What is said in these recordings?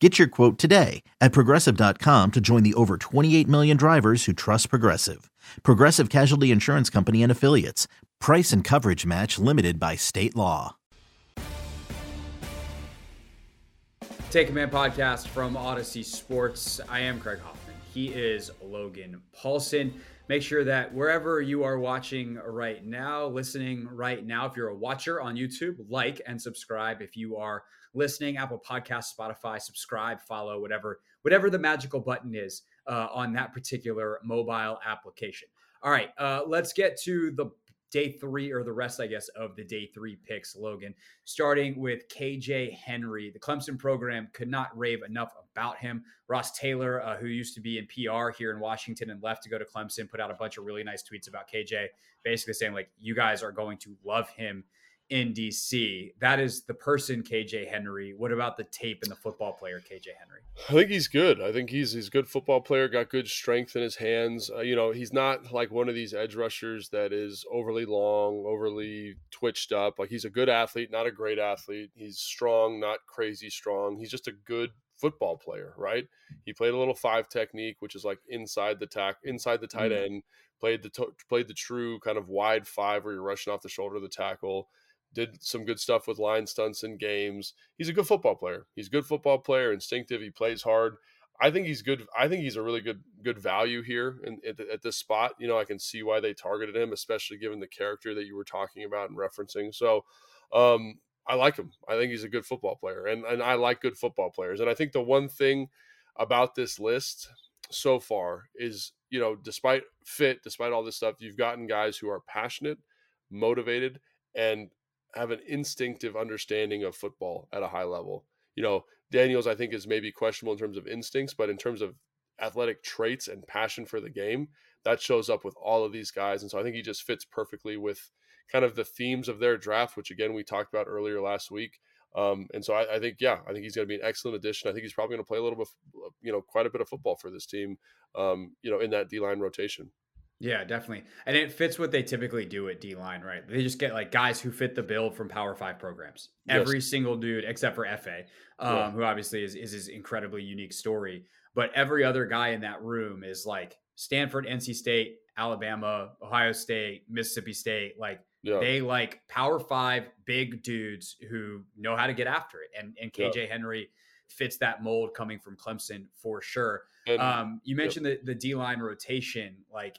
Get your quote today at progressive.com to join the over 28 million drivers who trust Progressive. Progressive Casualty Insurance Company and Affiliates. Price and coverage match limited by state law. Take Command podcast from Audacy Sports. I am Craig Hoffman. He is Logan Paulsen. Make sure that wherever you are watching right now, listening right now, if you're a watcher on YouTube, like and subscribe. If you are listening, Apple Podcast, Spotify, subscribe, follow, whatever, whatever the magical button is uh, on that particular mobile application. All right, uh, let's get to the day three or the rest, I guess, of the day three picks, Logan. Starting with KJ Henry. The Clemson program could not rave enough about him. Ross Taylor, uh, who used to be in PR here in Washington and left to go to Clemson, put out a bunch of really nice tweets about KJ, basically saying, like, you guys are going to love him in DC. That is the person KJ Henry. What about the tape and the football player KJ Henry? I think he's good. I think he's he's a good football player. Got good strength in his hands. Uh, you know, he's not like one of these edge rushers that is overly long, overly twitched up. Like he's a good athlete, not a great athlete. He's strong, not crazy strong. He's just a good football player, right? He played a little five technique, which is like inside the tack, inside the tight mm-hmm. end. Played the to- played the true kind of wide five where you're rushing off the shoulder of the tackle did some good stuff with line stunts in games. He's a good football player. He's a good football player, instinctive. He plays hard. I think he's good. I think he's a really good good value here in, at, at, this spot. You know, I can see why they targeted him, especially given the character that you were talking about and referencing. So, um, I like him. I think he's a good football player, and and I like good football players. And I think the one thing about this list so far is, you know, despite fit, despite all this stuff, you've gotten guys who are passionate, motivated, and have an instinctive understanding of football at a high level. You know, Daniels, I think, is maybe questionable in terms of instincts, but in terms of athletic traits and passion for the game, that shows up with all of these guys. And so I think he just fits perfectly with kind of the themes of their draft, which again we talked about earlier last week. Um, and so I, I, think, yeah, I think he's going to be an excellent addition. I think he's probably going to play a little bit, you know, quite a bit of football for this team, um, you know, in that D line rotation. Yeah, definitely. And it fits what they typically do at D line, right? They just get like guys who fit the bill from Power Five programs. Yes. Every single dude except for Efe, um, yeah. who obviously is, is his incredibly unique story. But every other guy in that room is like Stanford, NC State, Alabama, Ohio State, Mississippi State. Like yeah. they like Power Five big dudes who know how to get after it. And and KJ yeah. Henry fits that mold coming from Clemson for sure. And, um, you mentioned the, the D line rotation. Like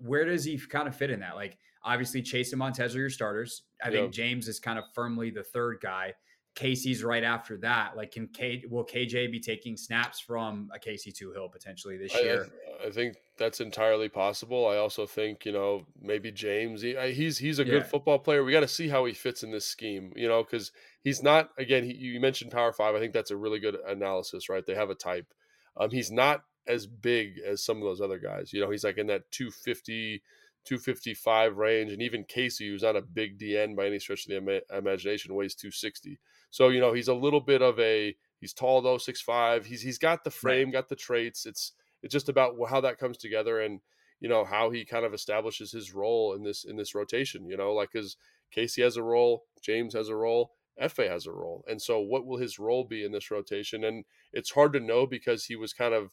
where does he kind of fit in that? Like, obviously, Chase and Montez are your starters. I think James is kind of firmly the third guy. Casey's right after that. Like, can K will KJ be taking snaps from a Casey Toohill potentially this year? I, I, think that's entirely possible. I also think you know maybe James. He, he's he's a good yeah. football player. We got to see how he fits in this scheme. You know, because he's not again. He, you mentioned Power Five. I think that's a really good analysis. Right? They have a type. Um, he's not as big as some of those other guys. You know, he's like in that 250, 255 range. And even Casey, who's not a big DN by any stretch of the ima- imagination, weighs 260. So, you know, he's a little bit of a, he's tall though, six five. He's, he's got the frame, right. got the traits. It's, it's just about how that comes together and, you know, how he kind of establishes his role in this, in this rotation, you know, like, cause Casey has a role, James has a role, Efe has a role. And so what will his role be in this rotation? And it's hard to know because he was kind of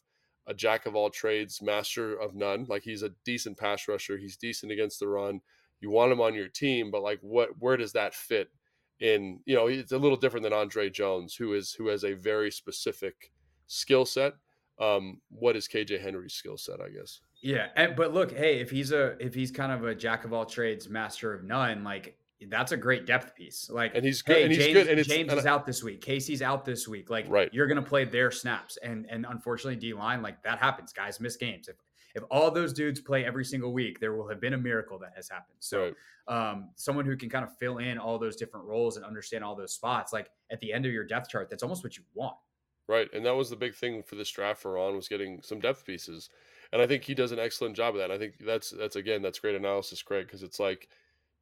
a jack of all trades, master of none. Like he's a decent pass rusher, he's decent against the run. You want him on your team, but like what where does that fit in, you know, it's a little different than Andre Jones, who is who has a very specific skill set. Um, what is KJ Henry's skill set, I guess? Yeah, and, but look, hey, if he's a if he's kind of a jack of all trades, master of none, like that's a great depth piece. Like, and he's good. Hey, and he's James, good. And James is out this week. Casey's out this week. Like, right. you're going to play their snaps, and and unfortunately, D line like that happens. Guys miss games. If if all those dudes play every single week, there will have been a miracle that has happened. So, right. um, someone who can kind of fill in all those different roles and understand all those spots, like at the end of your depth chart, that's almost what you want. Right, and that was the big thing for this draft for Ron was getting some depth pieces, and I think he does an excellent job of that. And I think that's that's again that's great analysis, Craig, because it's like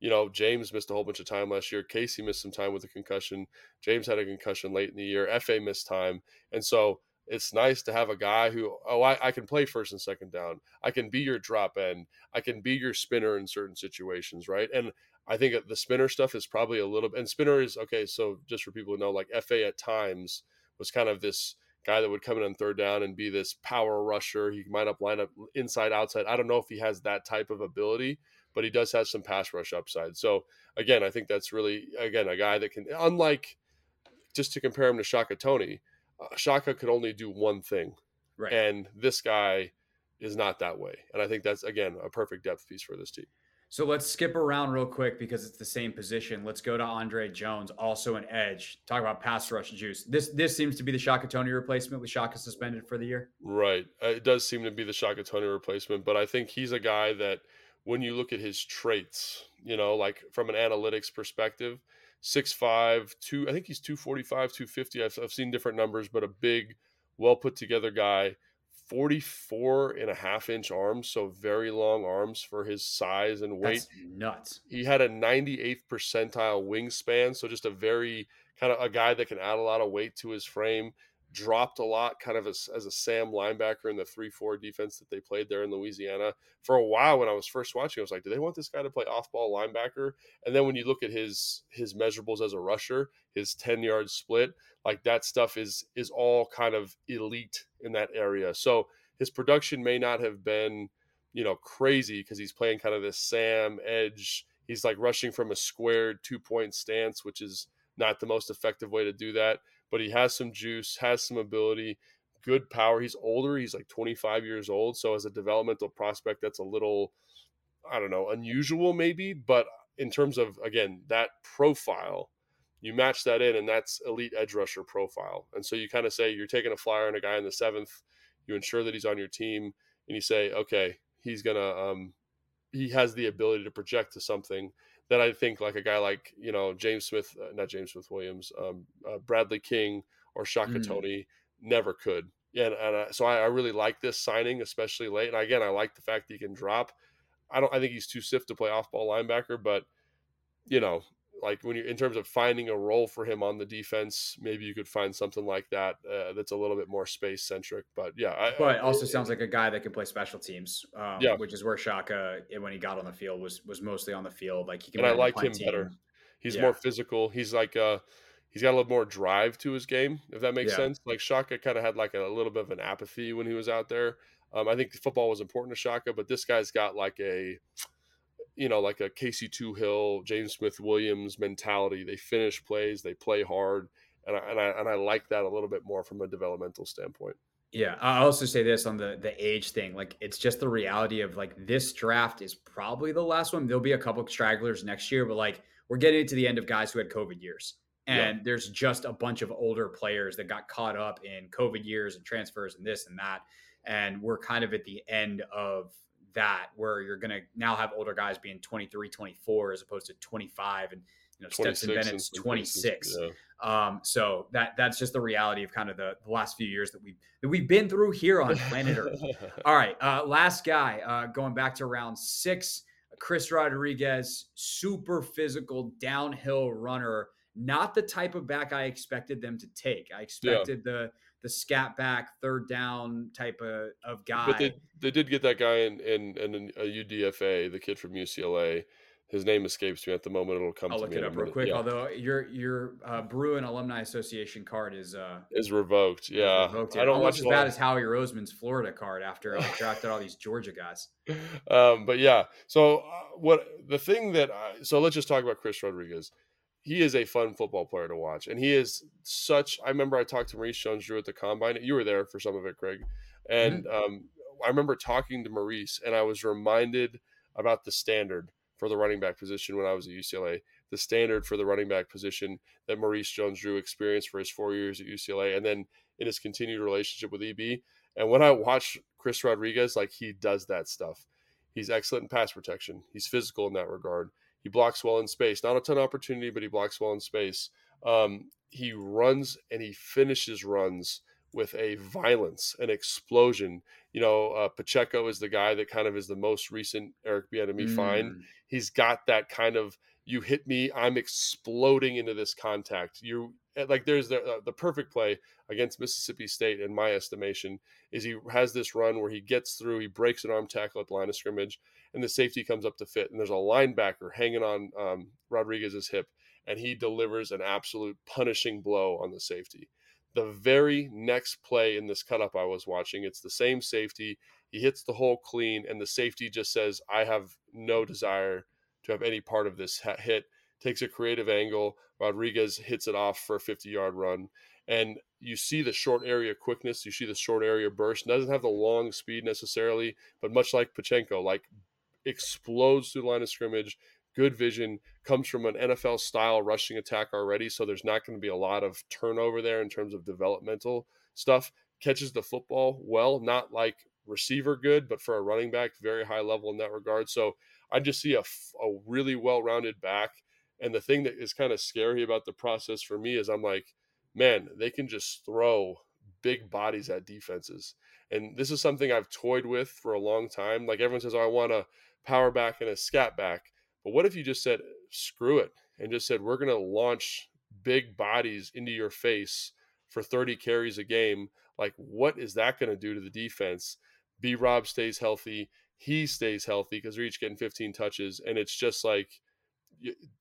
you know, James missed a whole bunch of time last year. Casey missed some time with a concussion. James had a concussion late in the year. Efe missed time. And so it's nice to have a guy who, oh, I, I, can play first and second down. I can be your drop end. I can be your spinner in certain situations, right? And I think the spinner stuff is probably a little, bit and spinner is okay. So just for people to know, like Efe at times was kind of this guy that would come in on third down and be this power rusher. He might up line up inside, outside. I don't know if he has that type of ability, but he does have some pass rush upside. So again, I think that's really again a guy that can unlike just to compare him to Shaka Toney, uh, Shaka could only do one thing, right? And this guy is not that way, and I think that's again a perfect depth piece for this team. So let's skip around real quick because it's the same position. Let's go to Andre Jones, also an edge. Talk about pass rush juice. This this seems to be the Shaka Toney replacement with Shaka suspended for the year. Right. Uh, it does seem to be the Shaka Toney replacement, but I think he's a guy that – when you look at his traits, you know, like from an analytics perspective, six five two, I think he's 245, 250. I've, I've seen different numbers, but a big, well put together guy, 44 and a half inch arms. So very long arms for his size and weight. That's nuts. He had a 98th percentile wingspan. So just a very kind of a guy that can add a lot of weight to his frame dropped a lot kind of as, as a Sam linebacker in the 3 4 defense that they played there in Louisiana. For a while, when I was first watching, I was like, do they want this guy to play off ball linebacker? And then when you look at his his measurables as a rusher, his 10 yard split, like that stuff is is all kind of elite in that area. So his production may not have been, you know, crazy because he's playing kind of this Sam edge. He's like rushing from a squared two point stance, which is not the most effective way to do that but he has some juice, has some ability, good power. He's older. He's like 25 years old. So as a developmental prospect, that's a little, I don't know, unusual maybe. But in terms of, again, that profile, you match that in, and that's elite edge rusher profile. And so you kind of say you're taking a flyer on a guy in the seventh, you ensure that he's on your team, and you say, okay, he's to, um, he has the ability to project to something that I think like a guy like you know James Smith, uh, not James Smith Williams, um, uh, Bradley King or Shaka mm. Toney never could. Yeah, and, and I, so I, I, really like this signing, especially late. And again, I like the fact that he can drop. I don't. I think he's too stiff to play off ball linebacker, but you know, like when you in terms of finding a role for him on the defense, maybe you could find something like that uh, that's a little bit more space centric. But yeah, I, but also sounds like a guy that can play special teams. Um, yeah, which is where Shaka eh, when he got on the field was was mostly on the field. Like he can. And I like him team. better. He's yeah. more physical. He's like uh he's got a little more drive to his game, if that makes yeah. sense. Like Shaka kind of had like a, a, little bit of an apathy when he was out there. Um, I think football was important to Shaka, but this guy's got like a you know, like a Casey Toohill, James Smith Williams mentality. They finish plays, they play hard, and I, and I and I like that a little bit more from a developmental standpoint. Yeah, I also say this on the the age thing. Like it's just the reality of like this draft is probably the last one. There'll be a couple stragglers next year, but like we're getting to the end of guys who had COVID years. And yeah. there's just a bunch of older players that got caught up in COVID years and transfers and this and that. And we're kind of at the end of that where you're going to now have older guys being 23, 24 as opposed to 25 and you know Stetson Bennett's 26. Yeah. Um, so that that's just the reality of kind of the, the last few years that we've that we've been through here on planet Earth. All right, uh, last guy uh, going back to round six, Chris Rodriguez, super physical downhill runner. Not the type of back I expected them to take. I expected yeah. the the scat back third down type of, of guy. But they, they did get that guy in, in, in a UDFA, the kid from UCLA. his name escapes me at the moment. It'll come. I'll look it up real quick. Yeah. Although your your uh, Bruin Alumni Association card is uh is revoked. Yeah, revoked, I don't almost as bad as Howie Roseman's Florida card after I drafted all these Georgia guys. Um, but yeah, so uh, what the thing that I, so let's just talk about Chris Rodriguez. He is a fun football player to watch, and he is such. I remember I talked to Maurice Jones-Drew at the combine. You were there for some of it, Craig, and mm-hmm. um, I remember talking to Maurice, and I was reminded about the standard for the running back position when I was at UCLA, the standard for the running back position that Maurice Jones Drew experienced for his four years at UCLA, and then in his continued relationship with EB. And when I watch Chris Rodriguez, like he does that stuff. He's excellent in pass protection. He's physical in that regard. He blocks well in space. Not a ton of opportunity, but he blocks well in space. Um, he runs and he finishes runs with a violence, an explosion. You know, uh, Pacheco is the guy that kind of is the most recent Eric Bieniemy mm. find. He's got that kind of you hit me, I'm exploding into this contact. You like there's the uh, the perfect play against Mississippi State in my estimation is he has this run where he gets through, he breaks an arm tackle at the line of scrimmage, and the safety comes up to fit, and there's a linebacker hanging on um, Rodriguez's hip, and he delivers an absolute punishing blow on the safety the very next play in this cutup I was watching, it's the same safety. He hits the hole clean, and the safety just says, I have no desire to have any part of this hit. Takes a creative angle. Rodriguez hits it off for a 50 yard run. And you see the short area quickness, you see the short area burst. Doesn't have the long speed necessarily, but much like Pacheco, like explodes through the line of scrimmage, good vision, comes from an NFL style rushing attack already. So there's not going to be a lot of turnover there in terms of developmental stuff. Catches the football well, not like receiver good, but for a running back, very high level in that regard. So I just see a, a really well rounded back. And the thing that is kind of scary about the process for me is I'm like, man, they can just throw big bodies at defenses. And this is something I've toyed with for a long time. Like everyone says, oh, I want a power back and a scat back. But what if you just said, screw it, and just said, we're going to launch big bodies into your face for 30 carries a game? Like, what is that going to do to the defense? B Rob stays healthy. He stays healthy because they're each getting 15 touches. And it's just like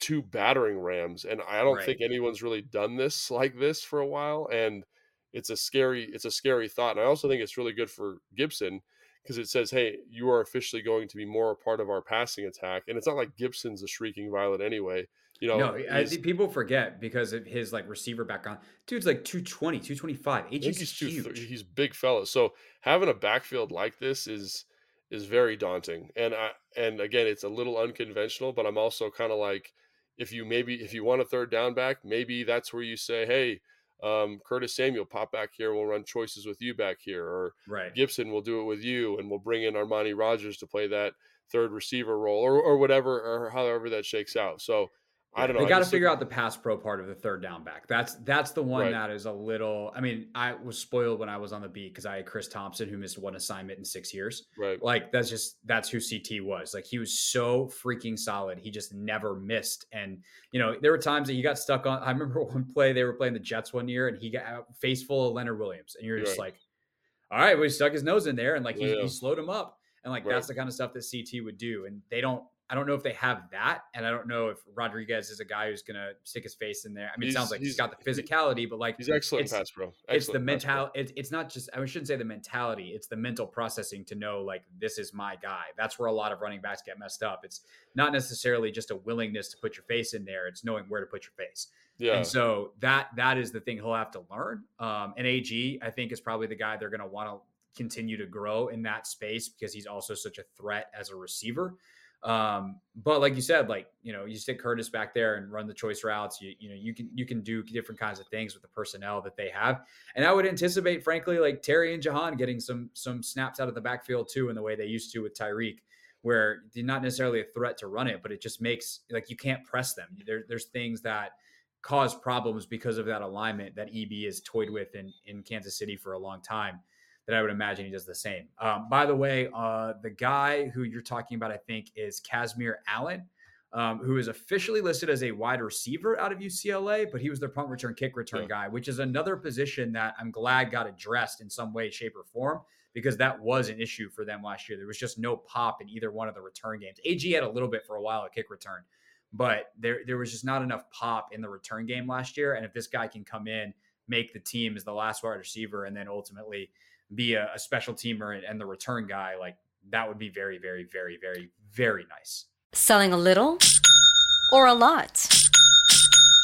two battering rams. And I don't right. think anyone's really done this like this for a while. And it's a scary, it's a scary thought. And I also think it's really good for Gibson because it says, "Hey, you are officially going to be more a part of our passing attack." And it's not like Gibson's a shrieking violet anyway. You know, no, I think people forget because of his like receiver background. Dude's like 220, 225. Age is he's huge. he's big fella. So having a backfield like this is is very daunting. And I and again, it's a little unconventional, but I'm also kind of like if you maybe if you want a third down back, maybe that's where you say, "Hey, um, Curtis Samuel pop back here. We'll run choices with you back here, or right. Gibson will do it with you, and we'll bring in Armani Rogers to play that third receiver role, or or whatever, or however that shakes out. So I don't know. They got to figure out the pass pro part of the third down back. That's that's the one right. that is a little. I mean, I was spoiled when I was on the beat because I had Chris Thompson who missed one assignment in six years. Right. Like that's just that's who CT was. Like he was so freaking solid. He just never missed. And you know, there were times that he got stuck on. I remember one play they were playing the Jets one year, and he got face full of Leonard Williams, and you're just right. like, all right, well, he stuck his nose in there, and like he, he slowed him up. And like right. that's the kind of stuff that CT would do. And they don't I don't know if they have that, and I don't know if Rodriguez is a guy who's going to stick his face in there. I mean, he's, it sounds like he's, he's got the physicality, but like he's excellent pass pro. Excellent it's the mental. It's, it's not just I shouldn't say the mentality. It's the mental processing to know like this is my guy. That's where a lot of running backs get messed up. It's not necessarily just a willingness to put your face in there. It's knowing where to put your face. Yeah. And so that that is the thing he'll have to learn. Um, and AG, I think, is probably the guy they're going to want to continue to grow in that space because he's also such a threat as a receiver. Um, but like you said, like you know, you stick Curtis back there and run the choice routes. You you know, you can you can do different kinds of things with the personnel that they have. And I would anticipate, frankly, like Terry and Jahan getting some some snaps out of the backfield too, in the way they used to with Tyreek, where they're not necessarily a threat to run it, but it just makes like you can't press them. There, there's things that cause problems because of that alignment that EB has toyed with in in Kansas City for a long time that I would imagine he does the same. Um, by the way, uh, the guy who you're talking about, I think, is Kazmeir Allen, um, who is officially listed as a wide receiver out of UCLA, but he was their punt return, kick return yeah. guy, which is another position that I'm glad got addressed in some way, shape, or form because that was an issue for them last year. There was just no pop in either one of the return games. AG had a little bit for a while at kick return, but there there was just not enough pop in the return game last year. And if this guy can come in, make the team as the last wide receiver, and then ultimately be a, a special teamer and, and the return guy, like that would be very, very, very, very, very nice. Selling a little or a lot.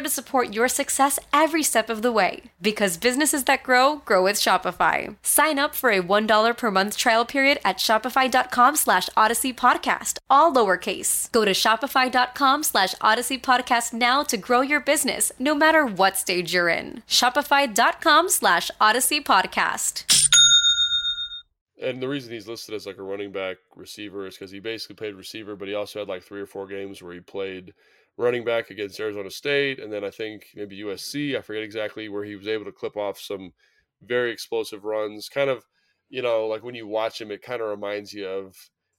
to support your success every step of the way. Because businesses that grow, grow with Shopify. Sign up for a $1 per month trial period at shopify.com slash audacy podcast, all lowercase. Go to shopify.com slash audacy podcast now to grow your business, no matter what stage you're in. Shopify.com slash audacy podcast. And the reason he's listed as like a running back receiver is because he basically played receiver, but he also had like three or four games where he played running back against Arizona State, and then I think maybe USC. I forget exactly where he was able to clip off some very explosive runs. Kind of, you know, like when you watch him, it kind of reminds you of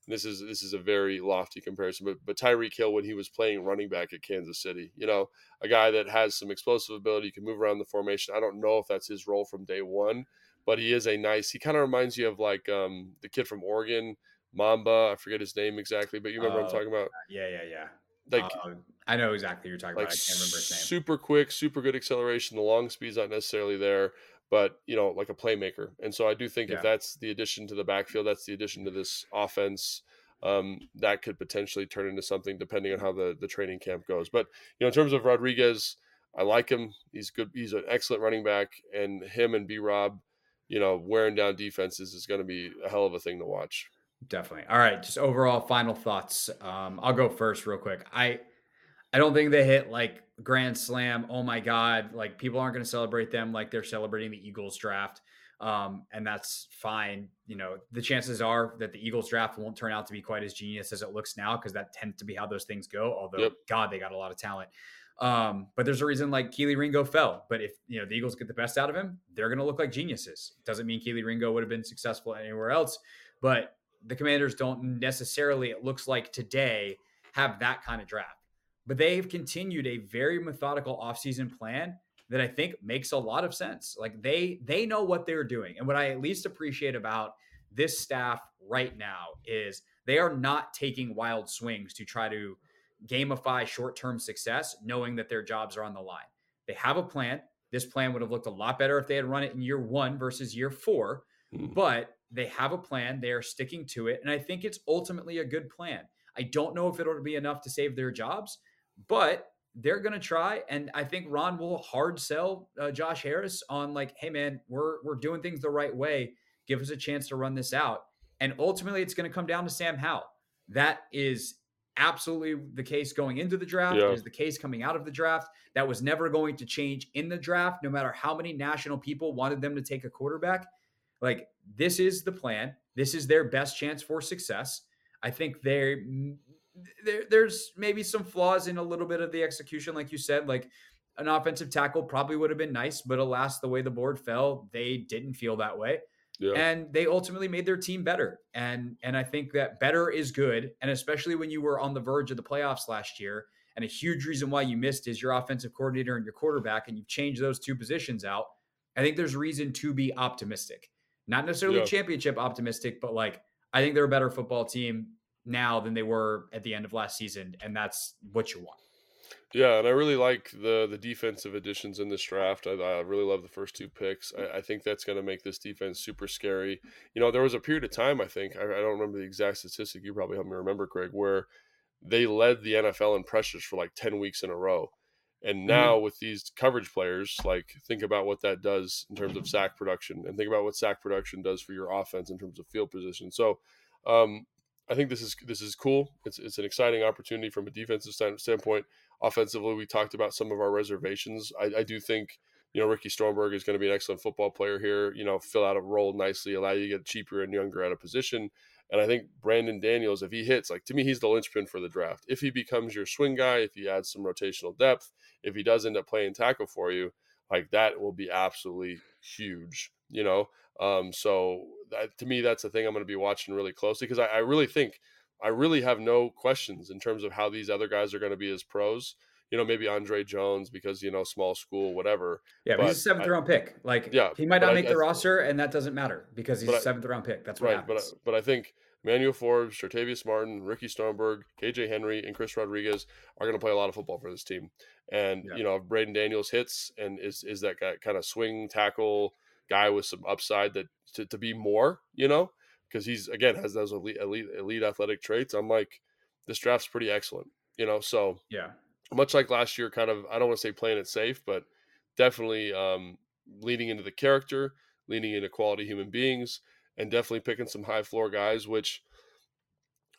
this is this is a very lofty comparison, but but Tyreek Hill when he was playing running back at Kansas City, you know, a guy that has some explosive ability, can move around the formation. I don't know if that's his role from day one, but he is a nice. He kind of reminds you of like um, the kid from Oregon, Mamba. I forget his name exactly, but you remember uh, I'm talking about? Yeah, yeah, yeah. Like uh, I know exactly what you're talking like about. I can't remember his name. Super quick, super good acceleration. The long speed's not necessarily there, but you know, like a playmaker. And so I do think yeah. if that's the addition to the backfield, that's the addition to this offense. Um, that could potentially turn into something depending on how the the training camp goes. But you know, in terms of Rodriguez, I like him. He's good. He's an excellent running back, and him and B Rob, you know, wearing down defenses is going to be a hell of a thing to watch. Definitely. All right. Just overall final thoughts. Um, I'll go first real quick. I I don't think they hit like grand slam. Oh my God. Like people aren't going to celebrate them like they're celebrating the Eagles draft. Um, and that's fine. You know, the chances are that the Eagles draft won't turn out to be quite as genius as it looks now because that tends to be how those things go. Although, yep. God, they got a lot of talent. Um, but there's a reason like Kelee Ringo fell. But if you know the Eagles get the best out of him, they're going to look like geniuses. Doesn't mean Kelee Ringo would have been successful anywhere else, but the Commanders don't necessarily, it looks like today, have that kind of draft. But they've continued a very methodical offseason plan that I think makes a lot of sense. Like they they know what they're doing. And what I at least appreciate about this staff right now is they are not taking wild swings to try to gamify short-term success knowing that their jobs are on the line. They have a plan. This plan would have looked a lot better if they had run it in year 1 versus year 4, mm. but they have a plan. They are sticking to it. And I think it's ultimately a good plan. I don't know if it'll be enough to save their jobs, but they're going to try. And I think Ron will hard sell uh, Josh Harris on like, hey, man, we're, we're doing things the right way. Give us a chance to run this out. And ultimately, it's going to come down to Sam Howell. That is absolutely the case going into the draft. Yeah. Is the case coming out of the draft. That was never going to change in the draft, no matter how many national people wanted them to take a quarterback. Like this is the plan. This is their best chance for success. I think they mm, there, there's maybe some flaws in a little bit of the execution, like you said. Like an offensive tackle probably would have been nice, but alas, the way the board fell, they didn't feel that way. Yeah. And they ultimately made their team better. And and I think that better is good. And especially when you were on the verge of the playoffs last year, and a huge reason why you missed is your offensive coordinator and your quarterback, and you've changed those two positions out. I think there's reason to be optimistic. Not necessarily yeah. championship optimistic, but like I think they're a better football team now than they were at the end of last season, and that's what you want. Yeah, and I really like the the defensive additions in this draft. I, I really love the first two picks. I, I think that's going to make this defense super scary. You know, there was a period of time I think I, I don't remember the exact statistic. You probably help me remember, Craig, where they led the NFL in pressures for like ten weeks in a row. And mm-hmm. now mm-hmm. with these coverage players, like think about what that does in terms of sack production, and think about what sack production does for your offense in terms of field position. So, um, I think this is this is cool. It's it's an exciting opportunity from a defensive standpoint. Offensively, we talked about some of our reservations. I, I do think you know Ricky Stromberg is going to be an excellent football player here. You know, fill out a role nicely, allow you to get cheaper and younger at a position. And I think Brandon Daniels, if he hits, like to me, he's the linchpin for the draft. If he becomes your swing guy, if he adds some rotational depth, if he does end up playing tackle for you, like that will be absolutely huge. You know, um, so that, to me, that's the thing I'm going to be watching really closely because I, I really think I really have no questions in terms of how these other guys are going to be as pros. You know, maybe Andre Jones because you know small school, whatever. Yeah, but he's a seventh I, round pick. Like, yeah, he might not make I, the roster, and that doesn't matter because he's a seventh round pick. That's what right. Happens. But but I think Manuel Forbes, Jartavius Martin, Ricky Stromberg, KJ Henry, and Chris Rodriguez are going to play a lot of football for this team. And yeah. you know, if Braeden Daniels hits and is is that guy kind of swing tackle guy with some upside that to, to be more, you know, because he's again has those elite, elite elite athletic traits. I'm like, this draft's pretty excellent, you know. So yeah, much like last year, kind of I don't want to say playing it safe, but definitely um, leading into the character, leaning into quality human beings, and definitely picking some high floor guys, which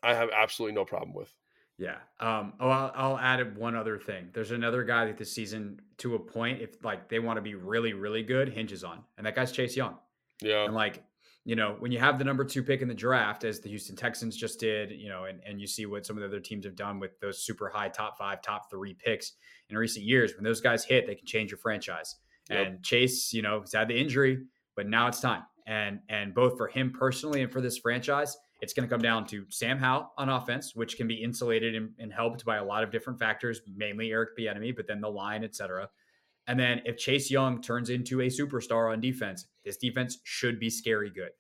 I have absolutely no problem with. Yeah. Um, oh, I'll, I'll add one other thing. There's another guy that this season, to a point, if like they want to be really, really good, hinges on, and that guy's Chase Young. Yeah. And like you know, when you have the number two pick in the draft, as the Houston Texans just did, you know, and, and you see what some of the other teams have done with those super high top five, top three picks in recent years, when those guys hit, they can change your franchise. Yep. And Chase, you know, he's had the injury, but now it's time. And and both for him personally and for this franchise, it's going to come down to Sam Howell on offense, which can be insulated and, and helped by a lot of different factors, mainly Eric Bieniemy, but then the line, et cetera. And then if Chase Young turns into a superstar on defense, this defense should be scary good.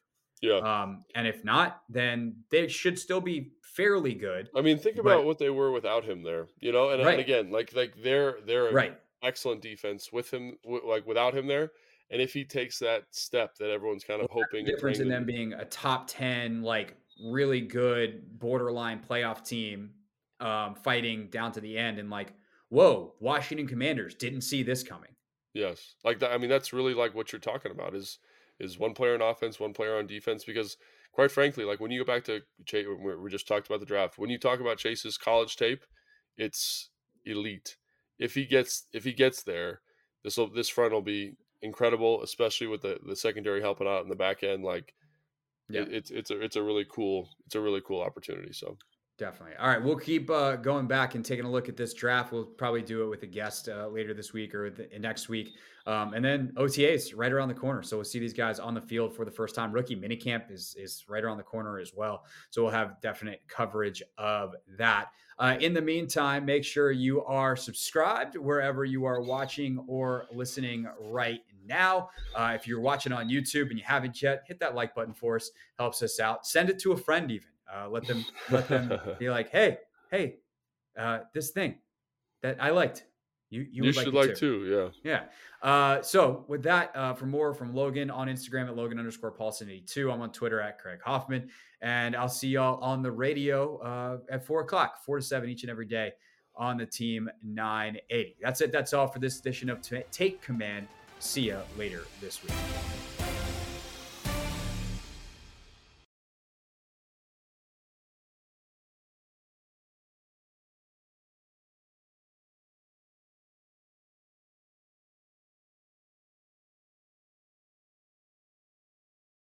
Yeah. Um, and if not, then they should still be fairly good. I mean, think about but, what they were without him there, you know. And, right. and again, like like they're they're right. excellent defense with him, w- like without him there. And if he takes that step that everyone's kind of well, hoping, the difference in them being a top ten, like really good borderline playoff team, um, fighting down to the end, and like whoa, Washington Commanders didn't see this coming. Yes, like that. I mean, that's really like what you're talking about is is one player on offense, one player on defense. Because quite frankly, like when you go back to Chase, we just talked about the draft. When you talk about Chase's college tape, it's elite. If he gets if he gets there, this will this front will be incredible, especially with the the secondary helping out in the back end. Like, yeah. it, it's it's a it's a really cool it's a really cool opportunity. So Definitely. All right, we'll keep uh, going back and taking a look at this draft. We'll probably do it with a guest uh, later this week or the, next week, um, and then OTAs right around the corner. So we'll see these guys on the field for the first time. Rookie minicamp is is right around the corner as well. So we'll have definite coverage of that. Uh, in the meantime, make sure you are subscribed wherever you are watching or listening right now. Uh, if you're watching on YouTube and you haven't yet, hit that like button for us. Helps us out. Send it to a friend even. Uh, let them let them be like, hey, hey, uh, this thing that I liked. You you, you should like, too. too. Yeah. Yeah. Uh, so with that, uh, for more from Logan on Instagram at Logan underscore Paulsen 82. I'm on Twitter at Craig Hoffman. And I'll see y'all on the radio uh, at four o'clock, four to seven each and every day on the team 980. That's it. That's all for this edition of Take Command. See ya later this week.